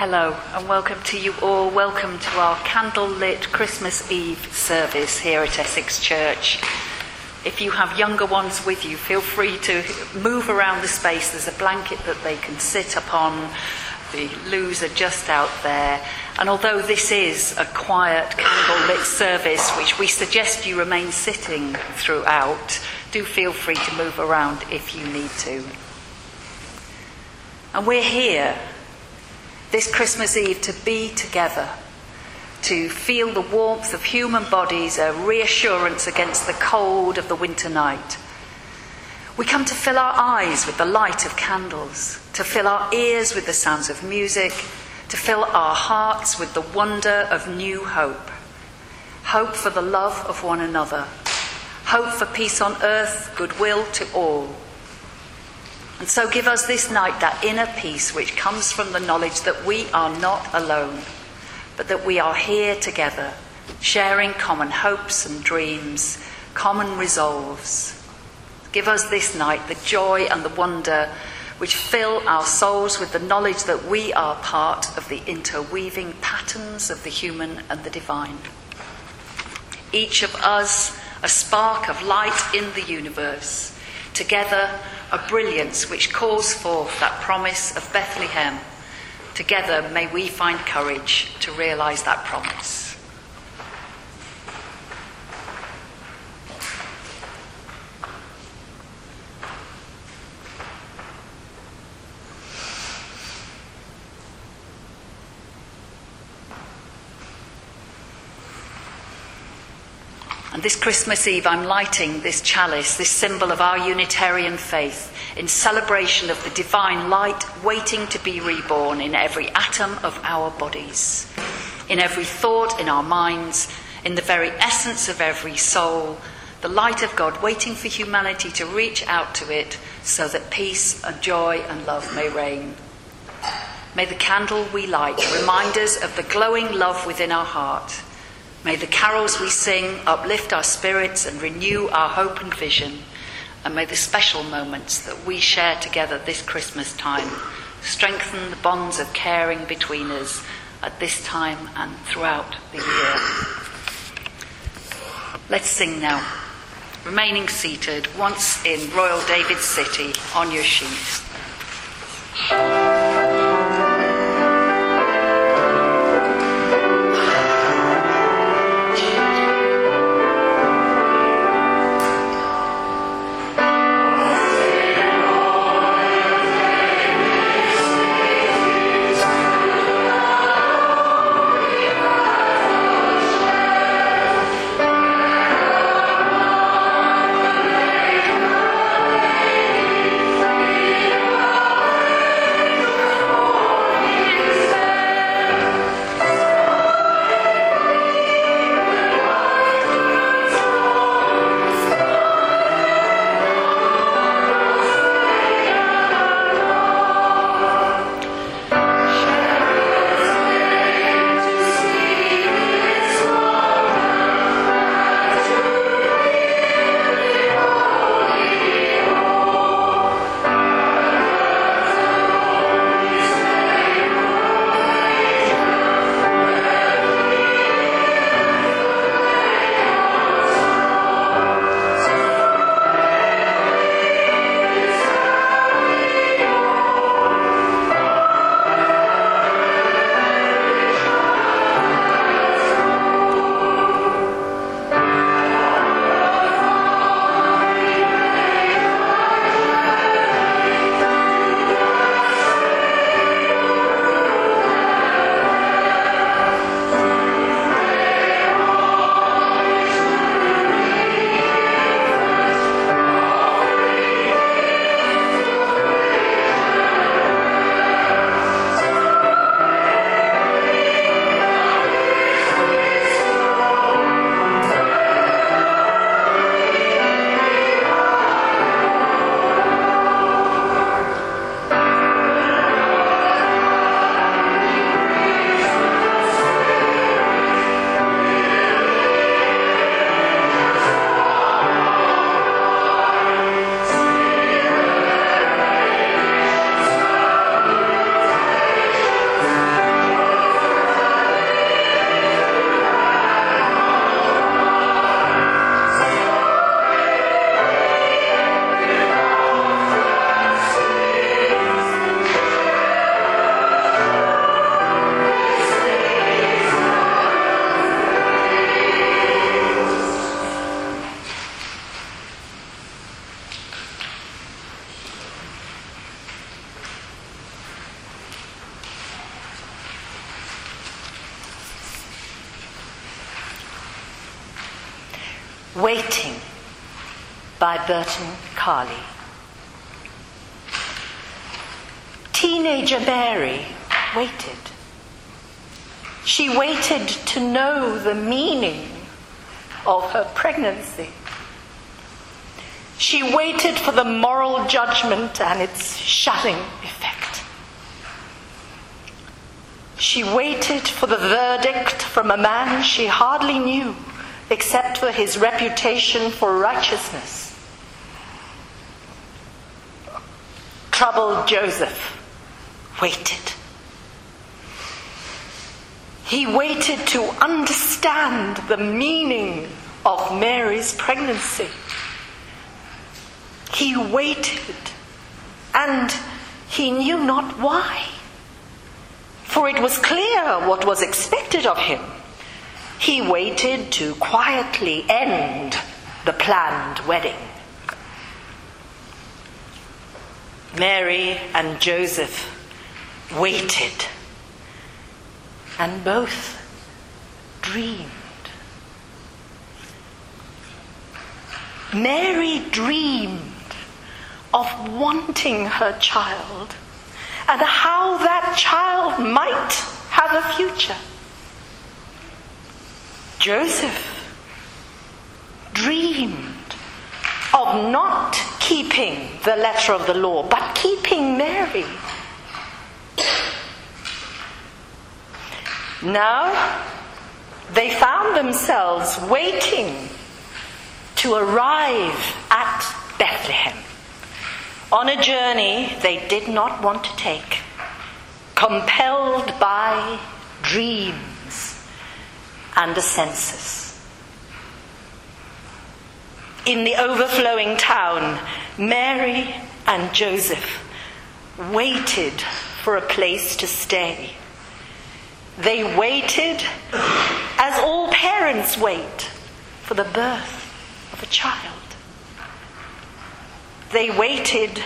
Hello and welcome to you all. Welcome to our candlelit Christmas Eve service here at Essex Church. If you have younger ones with you, feel free to move around the space. There's a blanket that they can sit upon. The loos are just out there. And although this is a quiet candlelit service, which we suggest you remain sitting throughout, do feel free to move around if you need to. And we're here this Christmas Eve to be together, to feel the warmth of human bodies, a reassurance against the cold of the winter night. We come to fill our eyes with the light of candles, to fill our ears with the sounds of music, to fill our hearts with the wonder of new hope. Hope for the love of one another, hope for peace on earth, goodwill to all and so give us this night that inner peace which comes from the knowledge that we are not alone, but that we are here together, sharing common hopes and dreams, common resolves. Give us this night the joy and the wonder which fill our souls with the knowledge that we are part of the interweaving patterns of the human and the divine. Each of us a spark of light in the universe, together a brilliance which calls forth that promise of Bethlehem. Together, may we find courage to realise that promise. And this Christmas Eve, I'm lighting this chalice, this symbol of our Unitarian faith, in celebration of the divine light waiting to be reborn in every atom of our bodies, in every thought in our minds, in the very essence of every soul, the light of God waiting for humanity to reach out to it so that peace and joy and love may reign. May the candle we light remind us of the glowing love within our heart May the carols we sing uplift our spirits and renew our hope and vision. And may the special moments that we share together this Christmas time strengthen the bonds of caring between us at this time and throughout the year. Let's sing now. Remaining seated, once in Royal David City, on your sheets. By Burton Carley. Teenager Mary waited. She waited to know the meaning of her pregnancy. She waited for the moral judgment and its shutting effect. She waited for the verdict from a man she hardly knew except for his reputation for righteousness. Troubled Joseph waited. He waited to understand the meaning of Mary's pregnancy. He waited, and he knew not why. For it was clear what was expected of him. He waited to quietly end the planned wedding. Mary and Joseph waited, and both dreamed. Mary dreamed of wanting her child and how that child might have a future. Joseph dreamed of not keeping the letter of the law, but keeping Mary. Now they found themselves waiting to arrive at Bethlehem on a journey they did not want to take, compelled by dreams and a census. In the overflowing town, Mary and Joseph waited for a place to stay. They waited as all parents wait for the birth of a child. They waited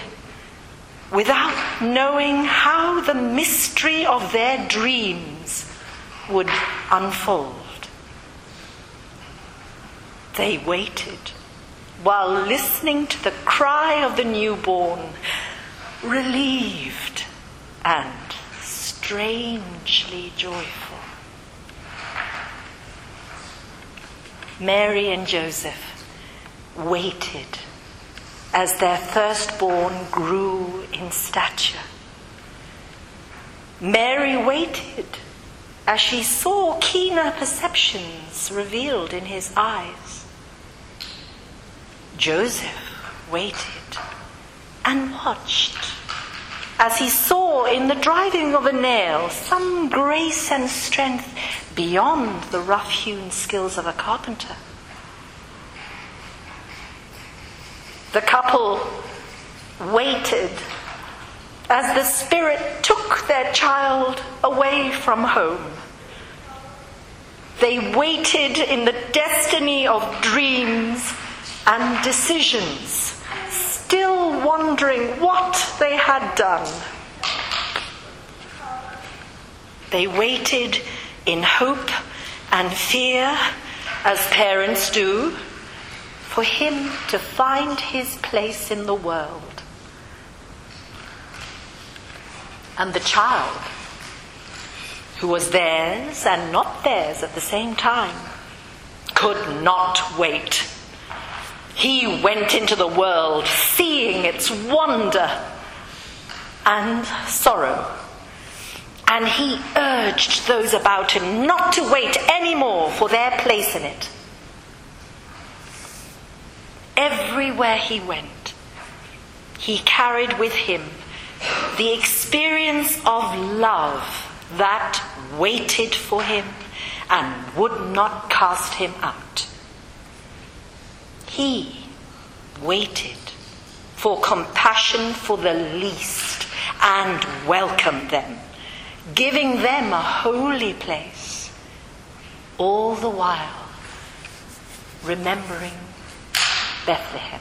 without knowing how the mystery of their dreams would unfold. They waited while listening to the cry of the newborn, relieved and strangely joyful. Mary and Joseph waited as their firstborn grew in stature. Mary waited as she saw keener perceptions revealed in his eyes. Joseph waited and watched as he saw in the driving of a nail some grace and strength beyond the rough hewn skills of a carpenter. The couple waited as the Spirit took their child away from home. They waited in the destiny of dreams and decisions still wondering what they had done. They waited in hope and fear, as parents do, for him to find his place in the world. And the child, who was theirs and not theirs at the same time, could not wait he went into the world seeing its wonder and sorrow. And he urged those about him not to wait any more for their place in it. Everywhere he went, he carried with him the experience of love that waited for him and would not cast him out. He waited for compassion for the least and welcomed them, giving them a holy place, all the while remembering Bethlehem.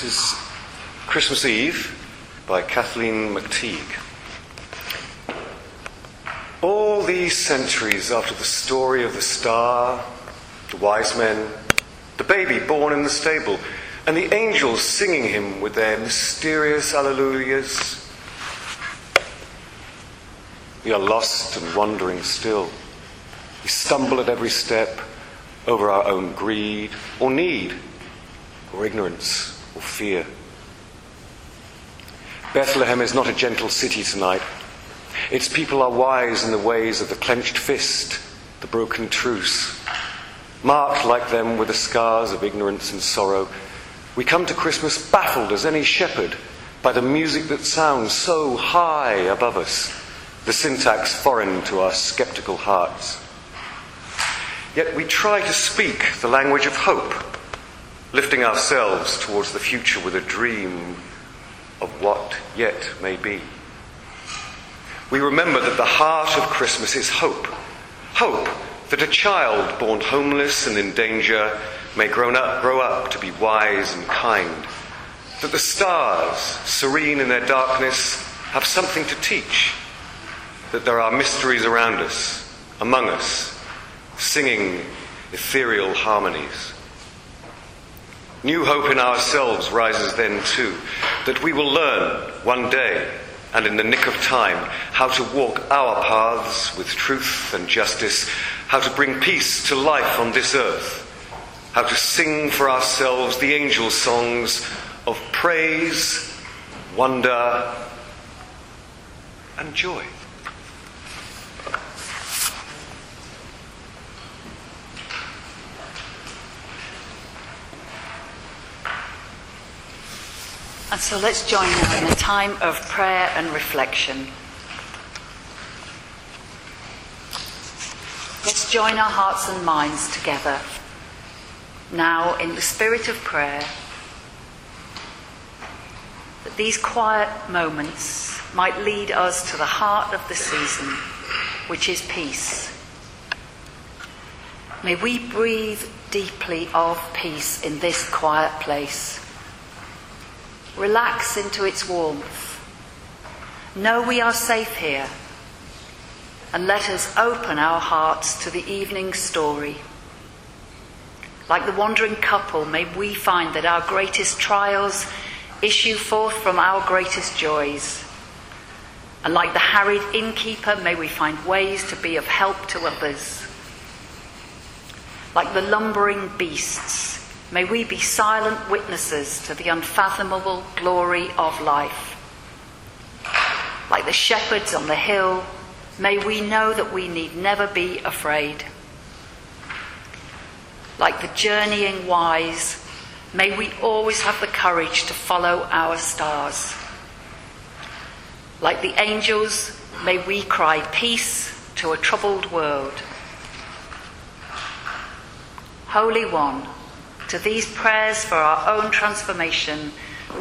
This is Christmas Eve by Kathleen McTighe. All these centuries after the story of the star, the wise men, the baby born in the stable, and the angels singing him with their mysterious alleluias, we are lost and wandering still. We stumble at every step over our own greed or need or ignorance or fear. Bethlehem is not a gentle city tonight. Its people are wise in the ways of the clenched fist, the broken truce. Marked like them with the scars of ignorance and sorrow, we come to Christmas baffled as any shepherd by the music that sounds so high above us, the syntax foreign to our skeptical hearts. Yet we try to speak the language of hope lifting ourselves towards the future with a dream of what yet may be. We remember that the heart of Christmas is hope. Hope that a child born homeless and in danger may grow up, grow up to be wise and kind. That the stars, serene in their darkness, have something to teach. That there are mysteries around us, among us, singing ethereal harmonies. New hope in ourselves rises then too, that we will learn one day and in the nick of time how to walk our paths with truth and justice, how to bring peace to life on this earth, how to sing for ourselves the angel songs of praise, wonder, and joy. And so let's join now in a time of prayer and reflection. Let's join our hearts and minds together now in the spirit of prayer that these quiet moments might lead us to the heart of the season, which is peace. May we breathe deeply of peace in this quiet place relax into its warmth. Know we are safe here, and let us open our hearts to the evening story. Like the wandering couple, may we find that our greatest trials issue forth from our greatest joys. And like the harried innkeeper, may we find ways to be of help to others. Like the lumbering beasts, May we be silent witnesses to the unfathomable glory of life. Like the shepherds on the hill, may we know that we need never be afraid. Like the journeying wise, may we always have the courage to follow our stars. Like the angels, may we cry peace to a troubled world. Holy One, to these prayers for our own transformation,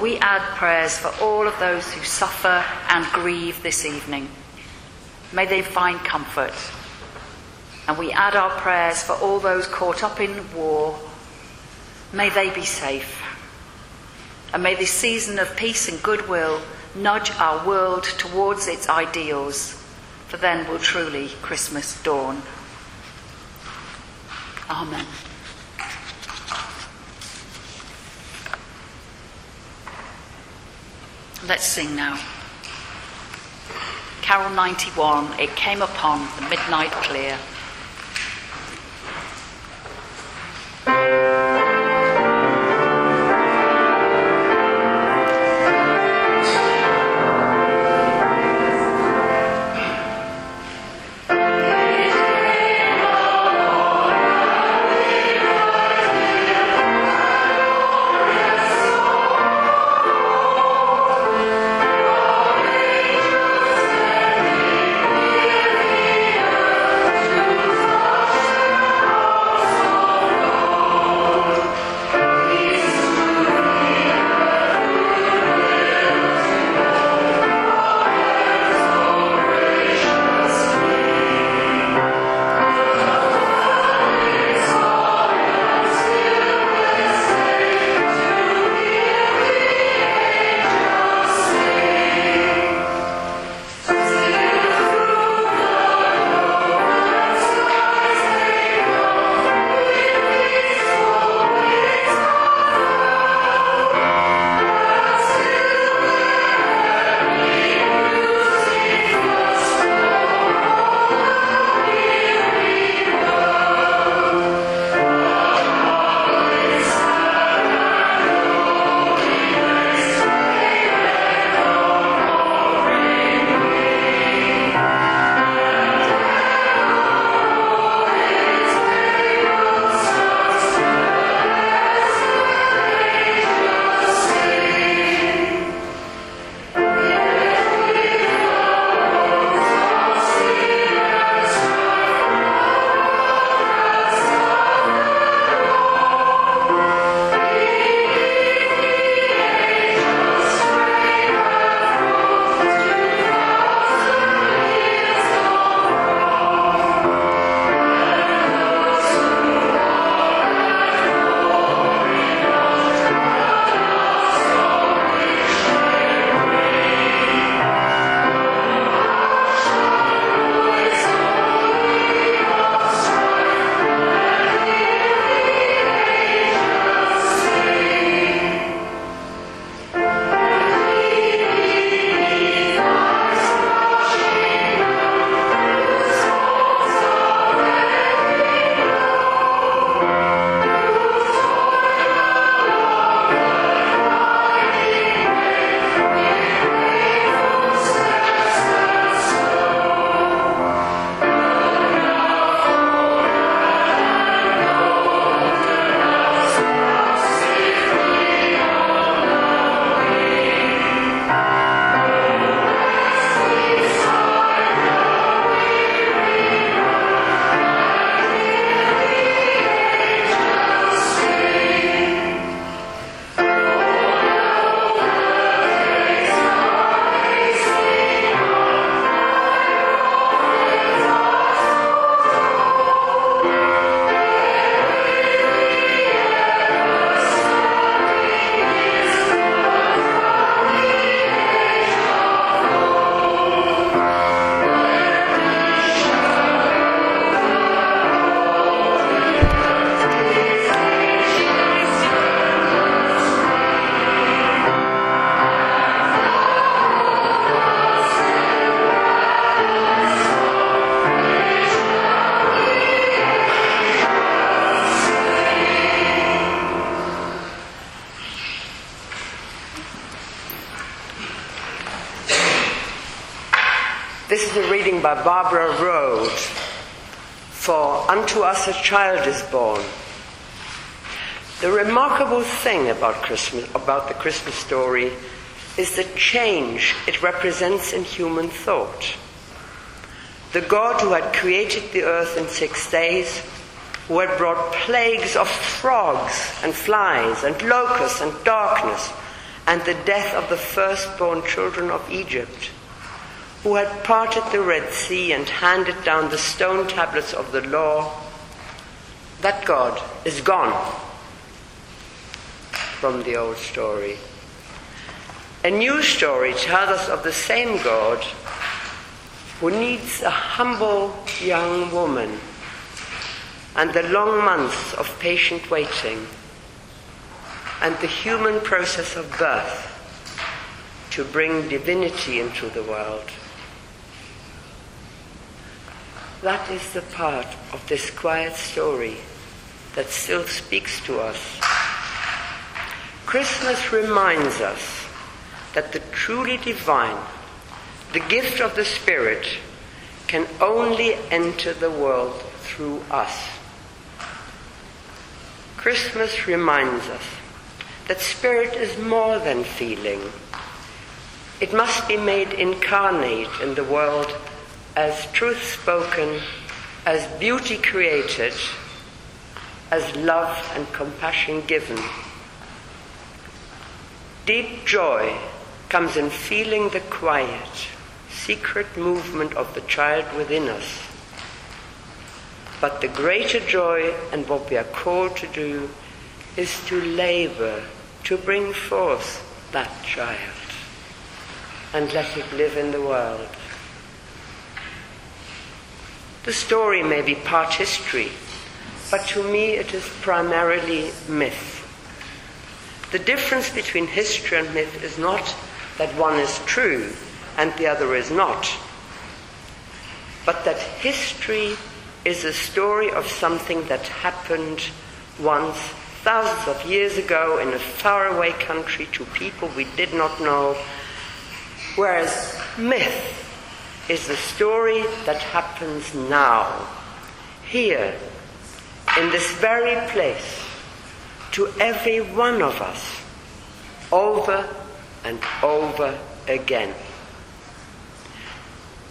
we add prayers for all of those who suffer and grieve this evening. May they find comfort. And we add our prayers for all those caught up in war. May they be safe. And may this season of peace and goodwill nudge our world towards its ideals, for then will truly Christmas dawn. Amen. Let's sing now. Carol 91 It came upon the midnight clear. Reading by Barbara Rohde for Unto Us a Child is Born. The remarkable thing about Christmas, about the Christmas story, is the change it represents in human thought. The God who had created the earth in six days, who had brought plagues of frogs and flies and locusts and darkness and the death of the firstborn children of Egypt, who had parted the Red Sea and handed down the stone tablets of the law, that God is gone from the old story. A new story tells us of the same God who needs a humble young woman and the long months of patient waiting and the human process of birth to bring divinity into the world. That is the part of this quiet story that still speaks to us Christmas reminds us that the truly divine, the gift of the Spirit, can only enter the world through us. Christmas reminds us that Spirit is more than feeling. It must be made incarnate in the world as truth spoken, as beauty created, as love and compassion given. Deep joy comes in feeling the quiet, secret movement of the child within us. But the greater joy and what we are called to do is to labor to bring forth that child and let it live in the world. The story may be part history, but to me it is primarily myth. The difference between history and myth is not that one is true and the other is not, but that history is a story of something that happened once, thousands of years ago, in a faraway country to people we did not know, whereas myth is the story that happens now, here, in this very place to every one of us over and over again.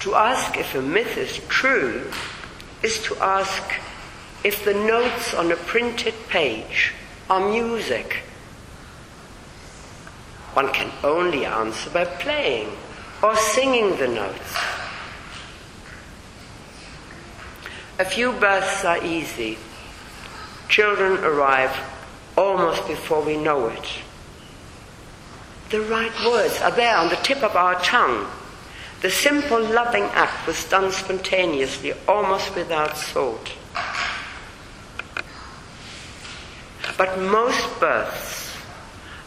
To ask if a myth is true is to ask if the notes on a printed page are music. One can only answer by playing or singing the notes. A few births are easy. Children arrive almost before we know it. The right words are there on the tip of our tongue. The simple loving act was done spontaneously, almost without thought. But most births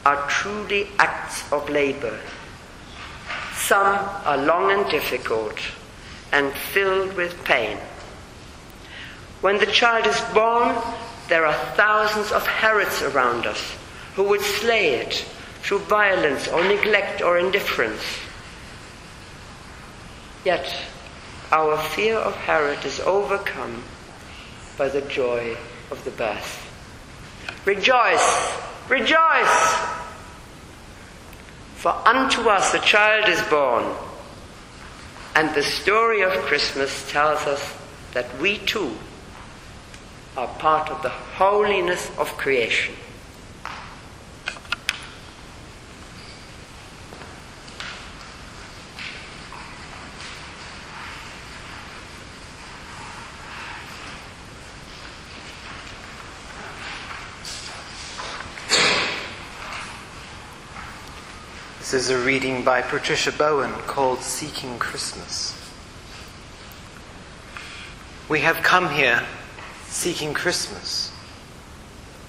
are truly acts of labor. Some are long and difficult and filled with pain. When the child is born, there are thousands of Herods around us who would slay it through violence or neglect or indifference. Yet our fear of Herod is overcome by the joy of the birth. Rejoice! Rejoice! For unto us a child is born. And the story of Christmas tells us that we too are part of the holiness of creation. This is a reading by Patricia Bowen called Seeking Christmas. We have come here seeking Christmas,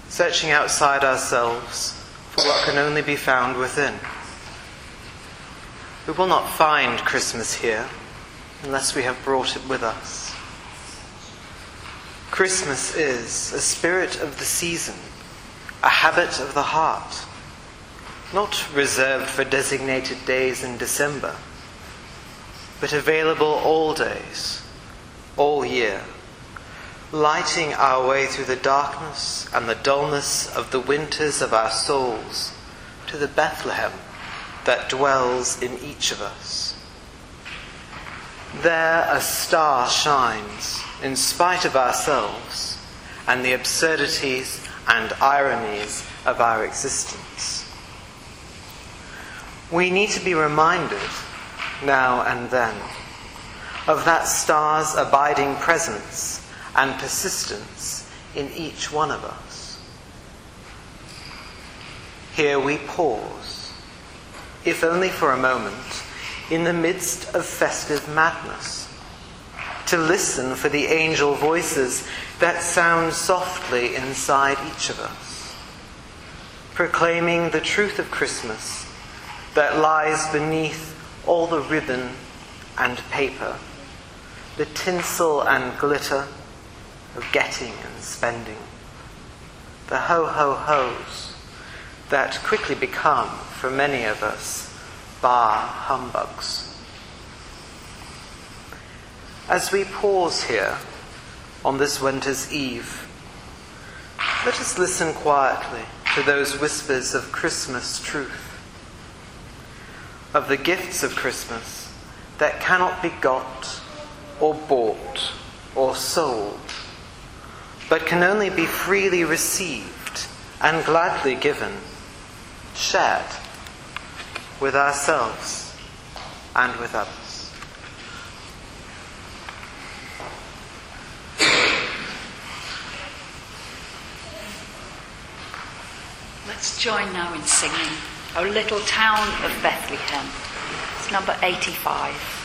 searching outside ourselves for what can only be found within. We will not find Christmas here unless we have brought it with us. Christmas is a spirit of the season, a habit of the heart, not reserved for designated days in December. but available all days, all year, lighting our way through the darkness and the dullness of the winters of our souls to the Bethlehem that dwells in each of us. There a star shines in spite of ourselves and the absurdities and ironies of our existence. We need to be reminded now and then of that star's abiding presence and persistence in each one of us. Here we pause, if only for a moment, in the midst of festive madness, to listen for the angel voices that sound softly inside each of us, proclaiming the truth of Christmas that lies beneath all the ribbon and paper, the tinsel and glitter of getting and spending, the ho ho ho's that quickly become, for many of us, bar humbugs. As we pause here on this winter's eve, let us listen quietly to those whispers of Christmas truth of the gifts of Christmas that cannot be got or bought or sold, but can only be freely received and gladly given, shared with ourselves and with others. Let's join now in singing O Little Town of Bethlehem. It's number 85.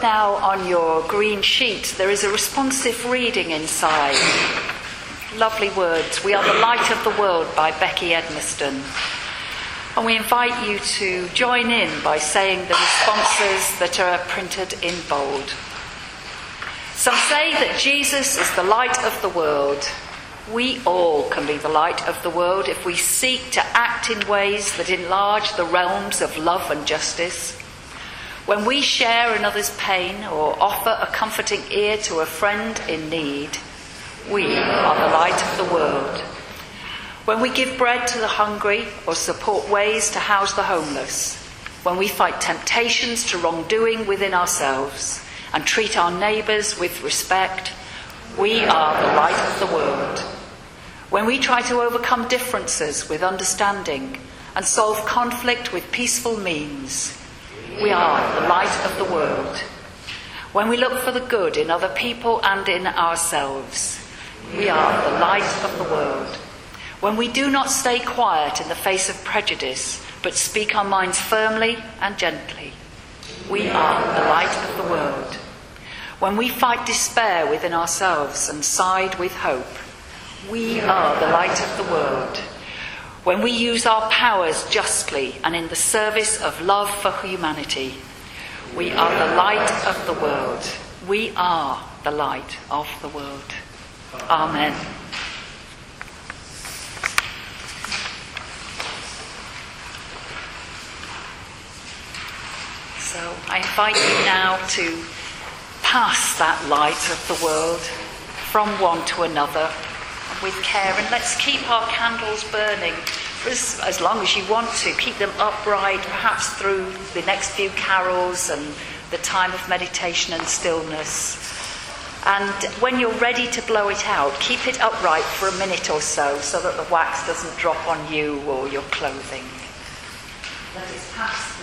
Now on your green sheet, there is a responsive reading inside. Lovely words. We are the light of the world by Becky Edmiston. And we invite you to join in by saying the responses that are printed in bold. Some say that Jesus is the light of the world. We all can be the light of the world if we seek to act in ways that enlarge the realms of love and justice. When we share another's pain or offer a comforting ear to a friend in need, We are the light of the world. When we give bread to the hungry or support ways to house the homeless, when we fight temptations to wrongdoing within ourselves and treat our neighbours with respect, we are the light of the world. When we try to overcome differences with understanding and solve conflict with peaceful means, we are the light of the world. When we look for the good in other people and in ourselves, we are the light of the world. When we do not stay quiet in the face of prejudice, but speak our minds firmly and gently, we are the light of the world. When we fight despair within ourselves and side with hope, we are the light of the world. When we use our powers justly and in the service of love for humanity, we are the light of the world. We are the light of the world. Amen. So I invite you now to pass that light of the world from one to another with care. And let's keep our candles burning for as, as long as you want to. Keep them upright, perhaps through the next few carols and the time of meditation and stillness. And when you're ready to blow it out, keep it upright for a minute or so so that the wax doesn't drop on you or your clothing. Let it pass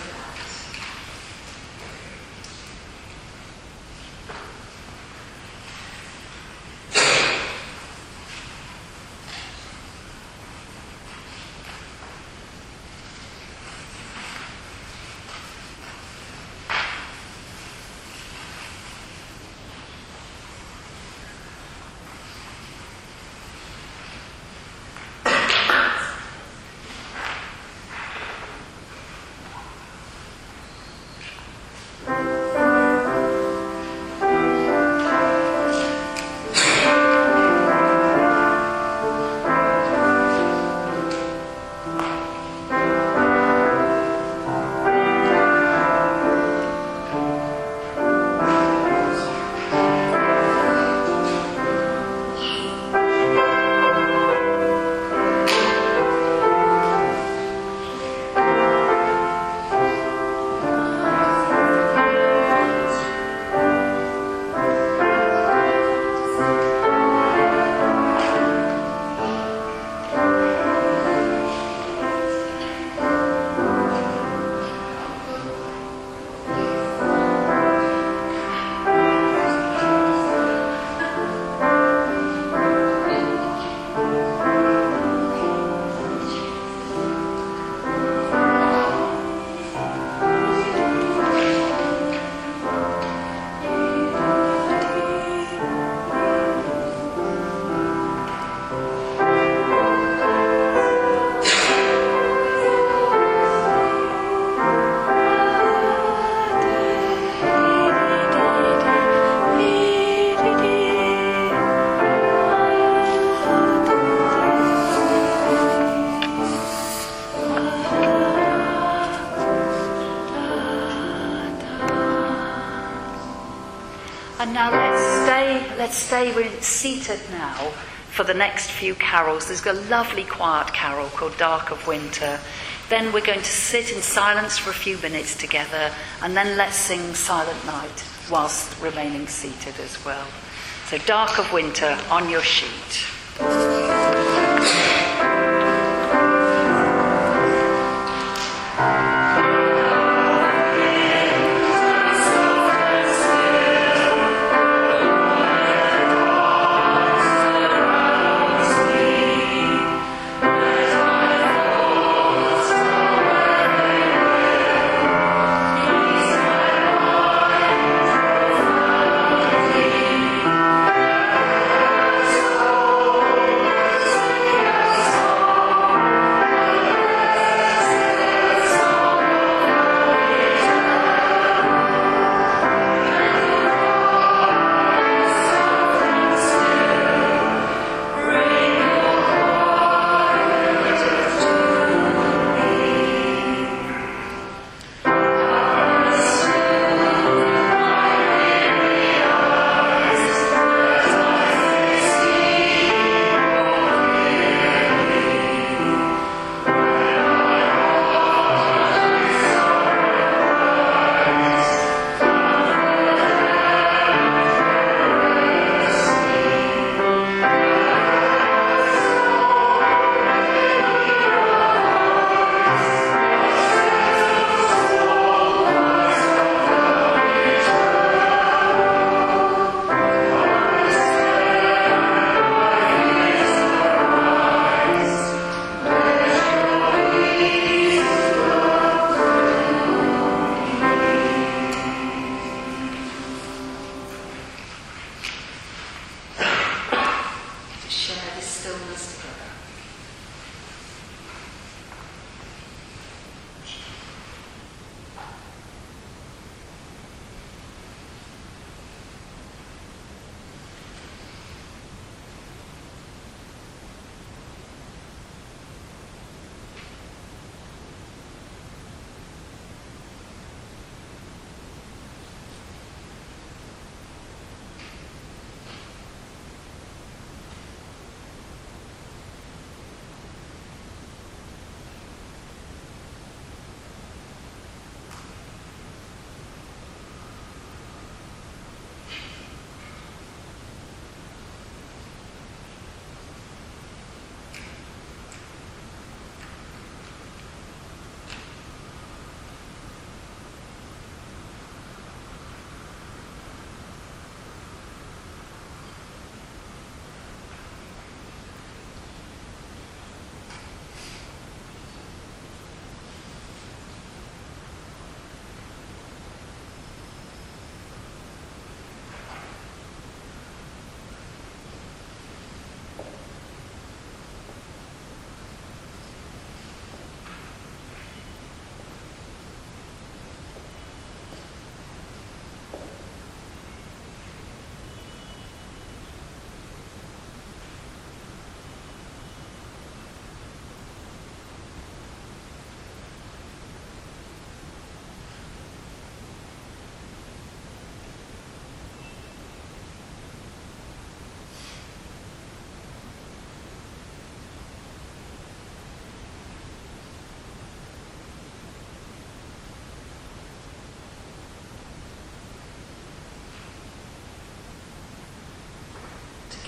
let's stay seated now for the next few carols. There's a lovely quiet carol called Dark of Winter. Then we're going to sit in silence for a few minutes together, and then let's sing Silent Night whilst remaining seated as well. So, Dark of Winter on your sheet.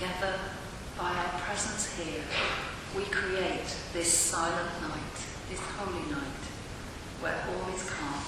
Together by our presence here, we create this silent night, this holy night, where all is calm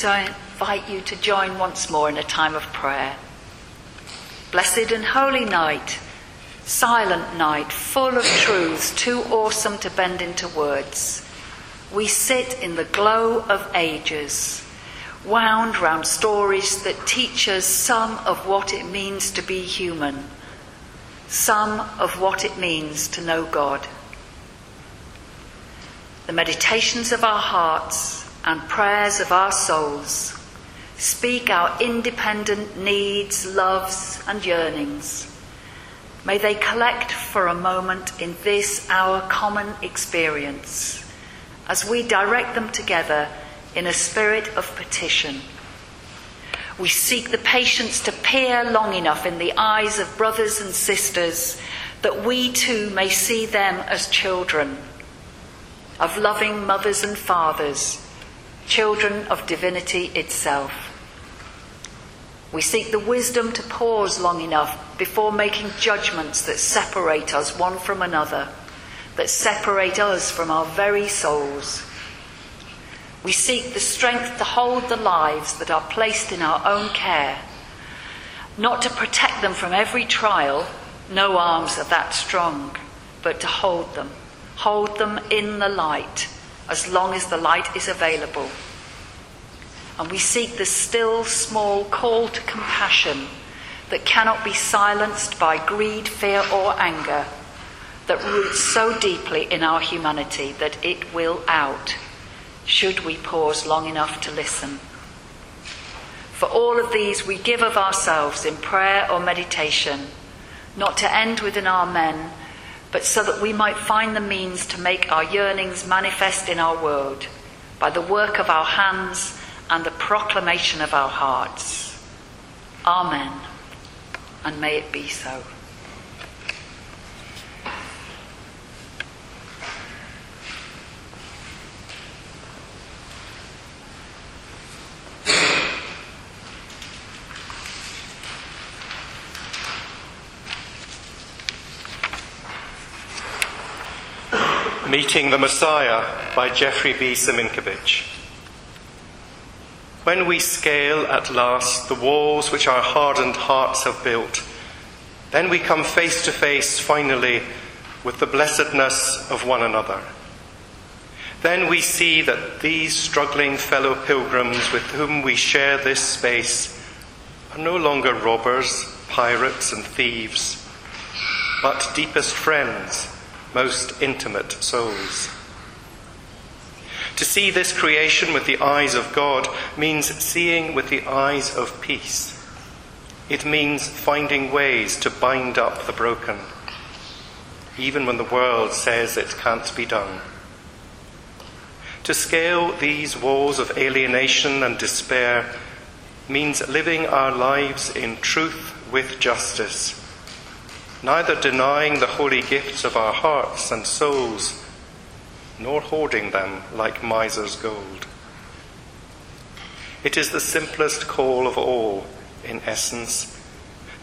so I invite you to join once more in a time of prayer. Blessed and holy night, silent night, full of truths too awesome to bend into words. We sit in the glow of ages, wound round stories that teach us some of what it means to be human, some of what it means to know God. The meditations of our hearts and prayers of our souls speak our independent needs, loves, and yearnings. May they collect for a moment in this our common experience as we direct them together in a spirit of petition. We seek the patience to peer long enough in the eyes of brothers and sisters that we too may see them as children, of loving mothers and fathers, children of divinity itself. We seek the wisdom to pause long enough before making judgments that separate us one from another, that separate us from our very souls. We seek the strength to hold the lives that are placed in our own care, not to protect them from every trial, no arms are that strong, but to hold them, hold them in the light as long as the light is available. And we seek the still small call to compassion that cannot be silenced by greed, fear, or anger, that roots so deeply in our humanity that it will out, should we pause long enough to listen. For all of these, we give of ourselves in prayer or meditation, not to end with an Amen, but so that we might find the means to make our yearnings manifest in our world by the work of our hands and the proclamation of our hearts. Amen. And may it be so. Meeting the Messiah by Jeffrey B. Symynkywicz. When we scale at last the walls which our hardened hearts have built, then we come face to face finally with the blessedness of one another. Then we see that these struggling fellow pilgrims with whom we share this space are no longer robbers, pirates, and thieves, but deepest friends most intimate souls. To see this creation with the eyes of God means seeing with the eyes of peace. It means finding ways to bind up the broken, even when the world says it can't be done. To scale these walls of alienation and despair means living our lives in truth with justice neither denying the holy gifts of our hearts and souls, nor hoarding them like miser's gold. It is the simplest call of all, in essence.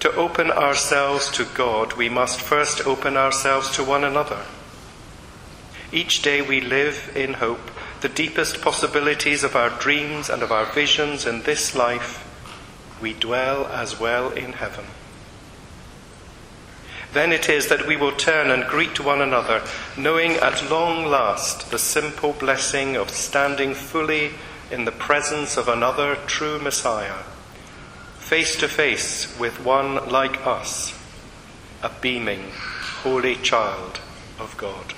To open ourselves to God, we must first open ourselves to one another. Each day we live in hope the deepest possibilities of our dreams and of our visions in this life, we dwell as well in heaven. Then it is that we will turn and greet one another, knowing at long last the simple blessing of standing fully in the presence of another true Messiah, face to face with one like us, a beaming, holy child of God.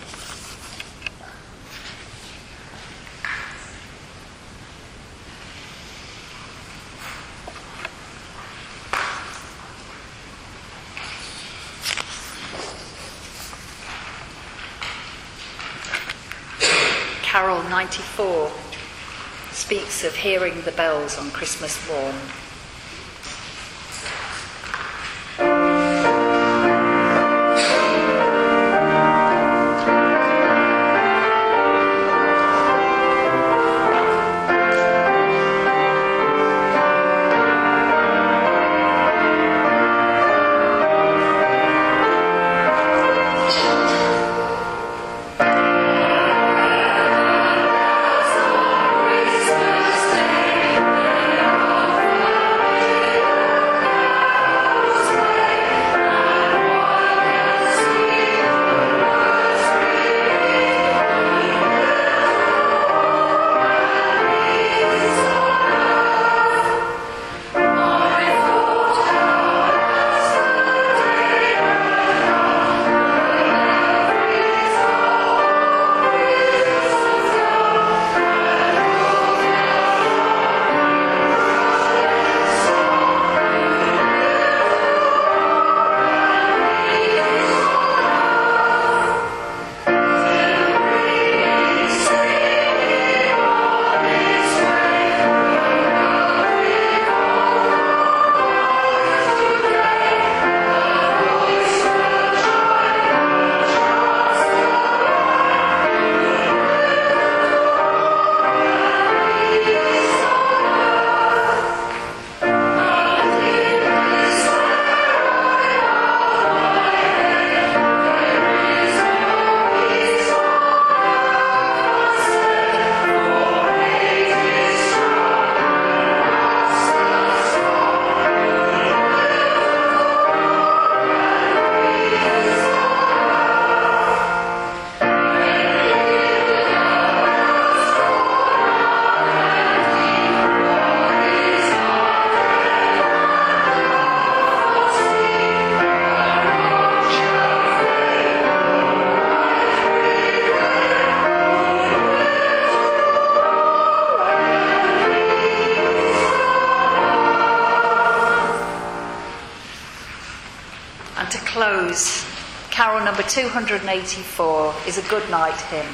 Carol 94 speaks of hearing the bells on Christmas morn. 284 is a good night hymn.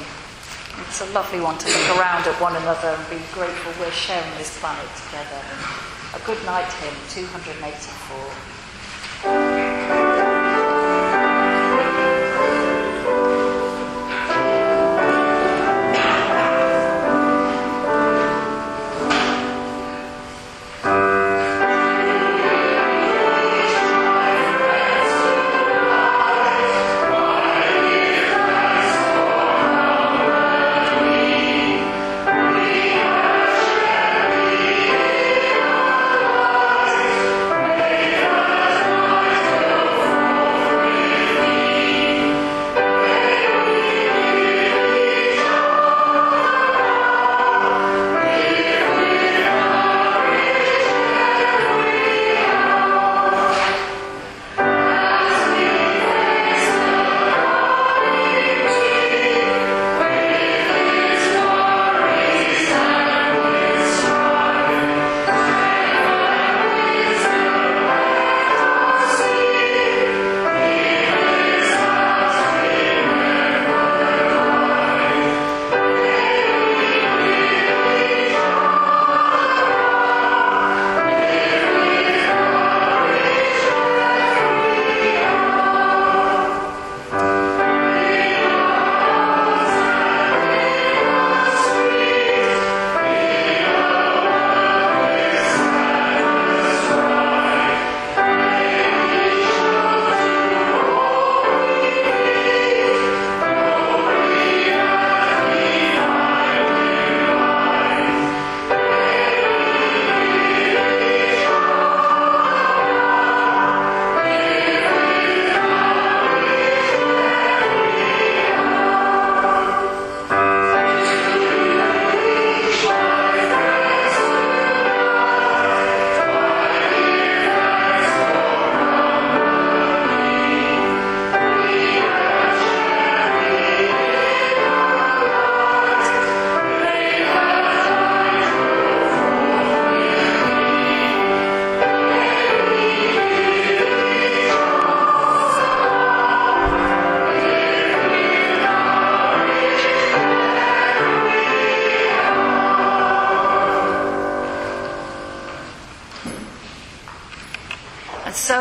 It's a lovely one to look around at one another and be grateful we're sharing this planet together. A good night hymn, 284.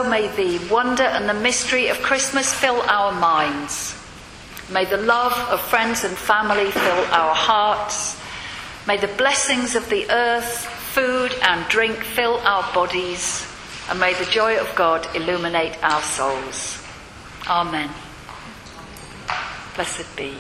May the wonder and the mystery of Christmas fill our minds. May the love of friends and family fill our hearts. May the blessings of the earth, food and drink fill our bodies. And may the joy of God illuminate our souls. Amen. Blessed be.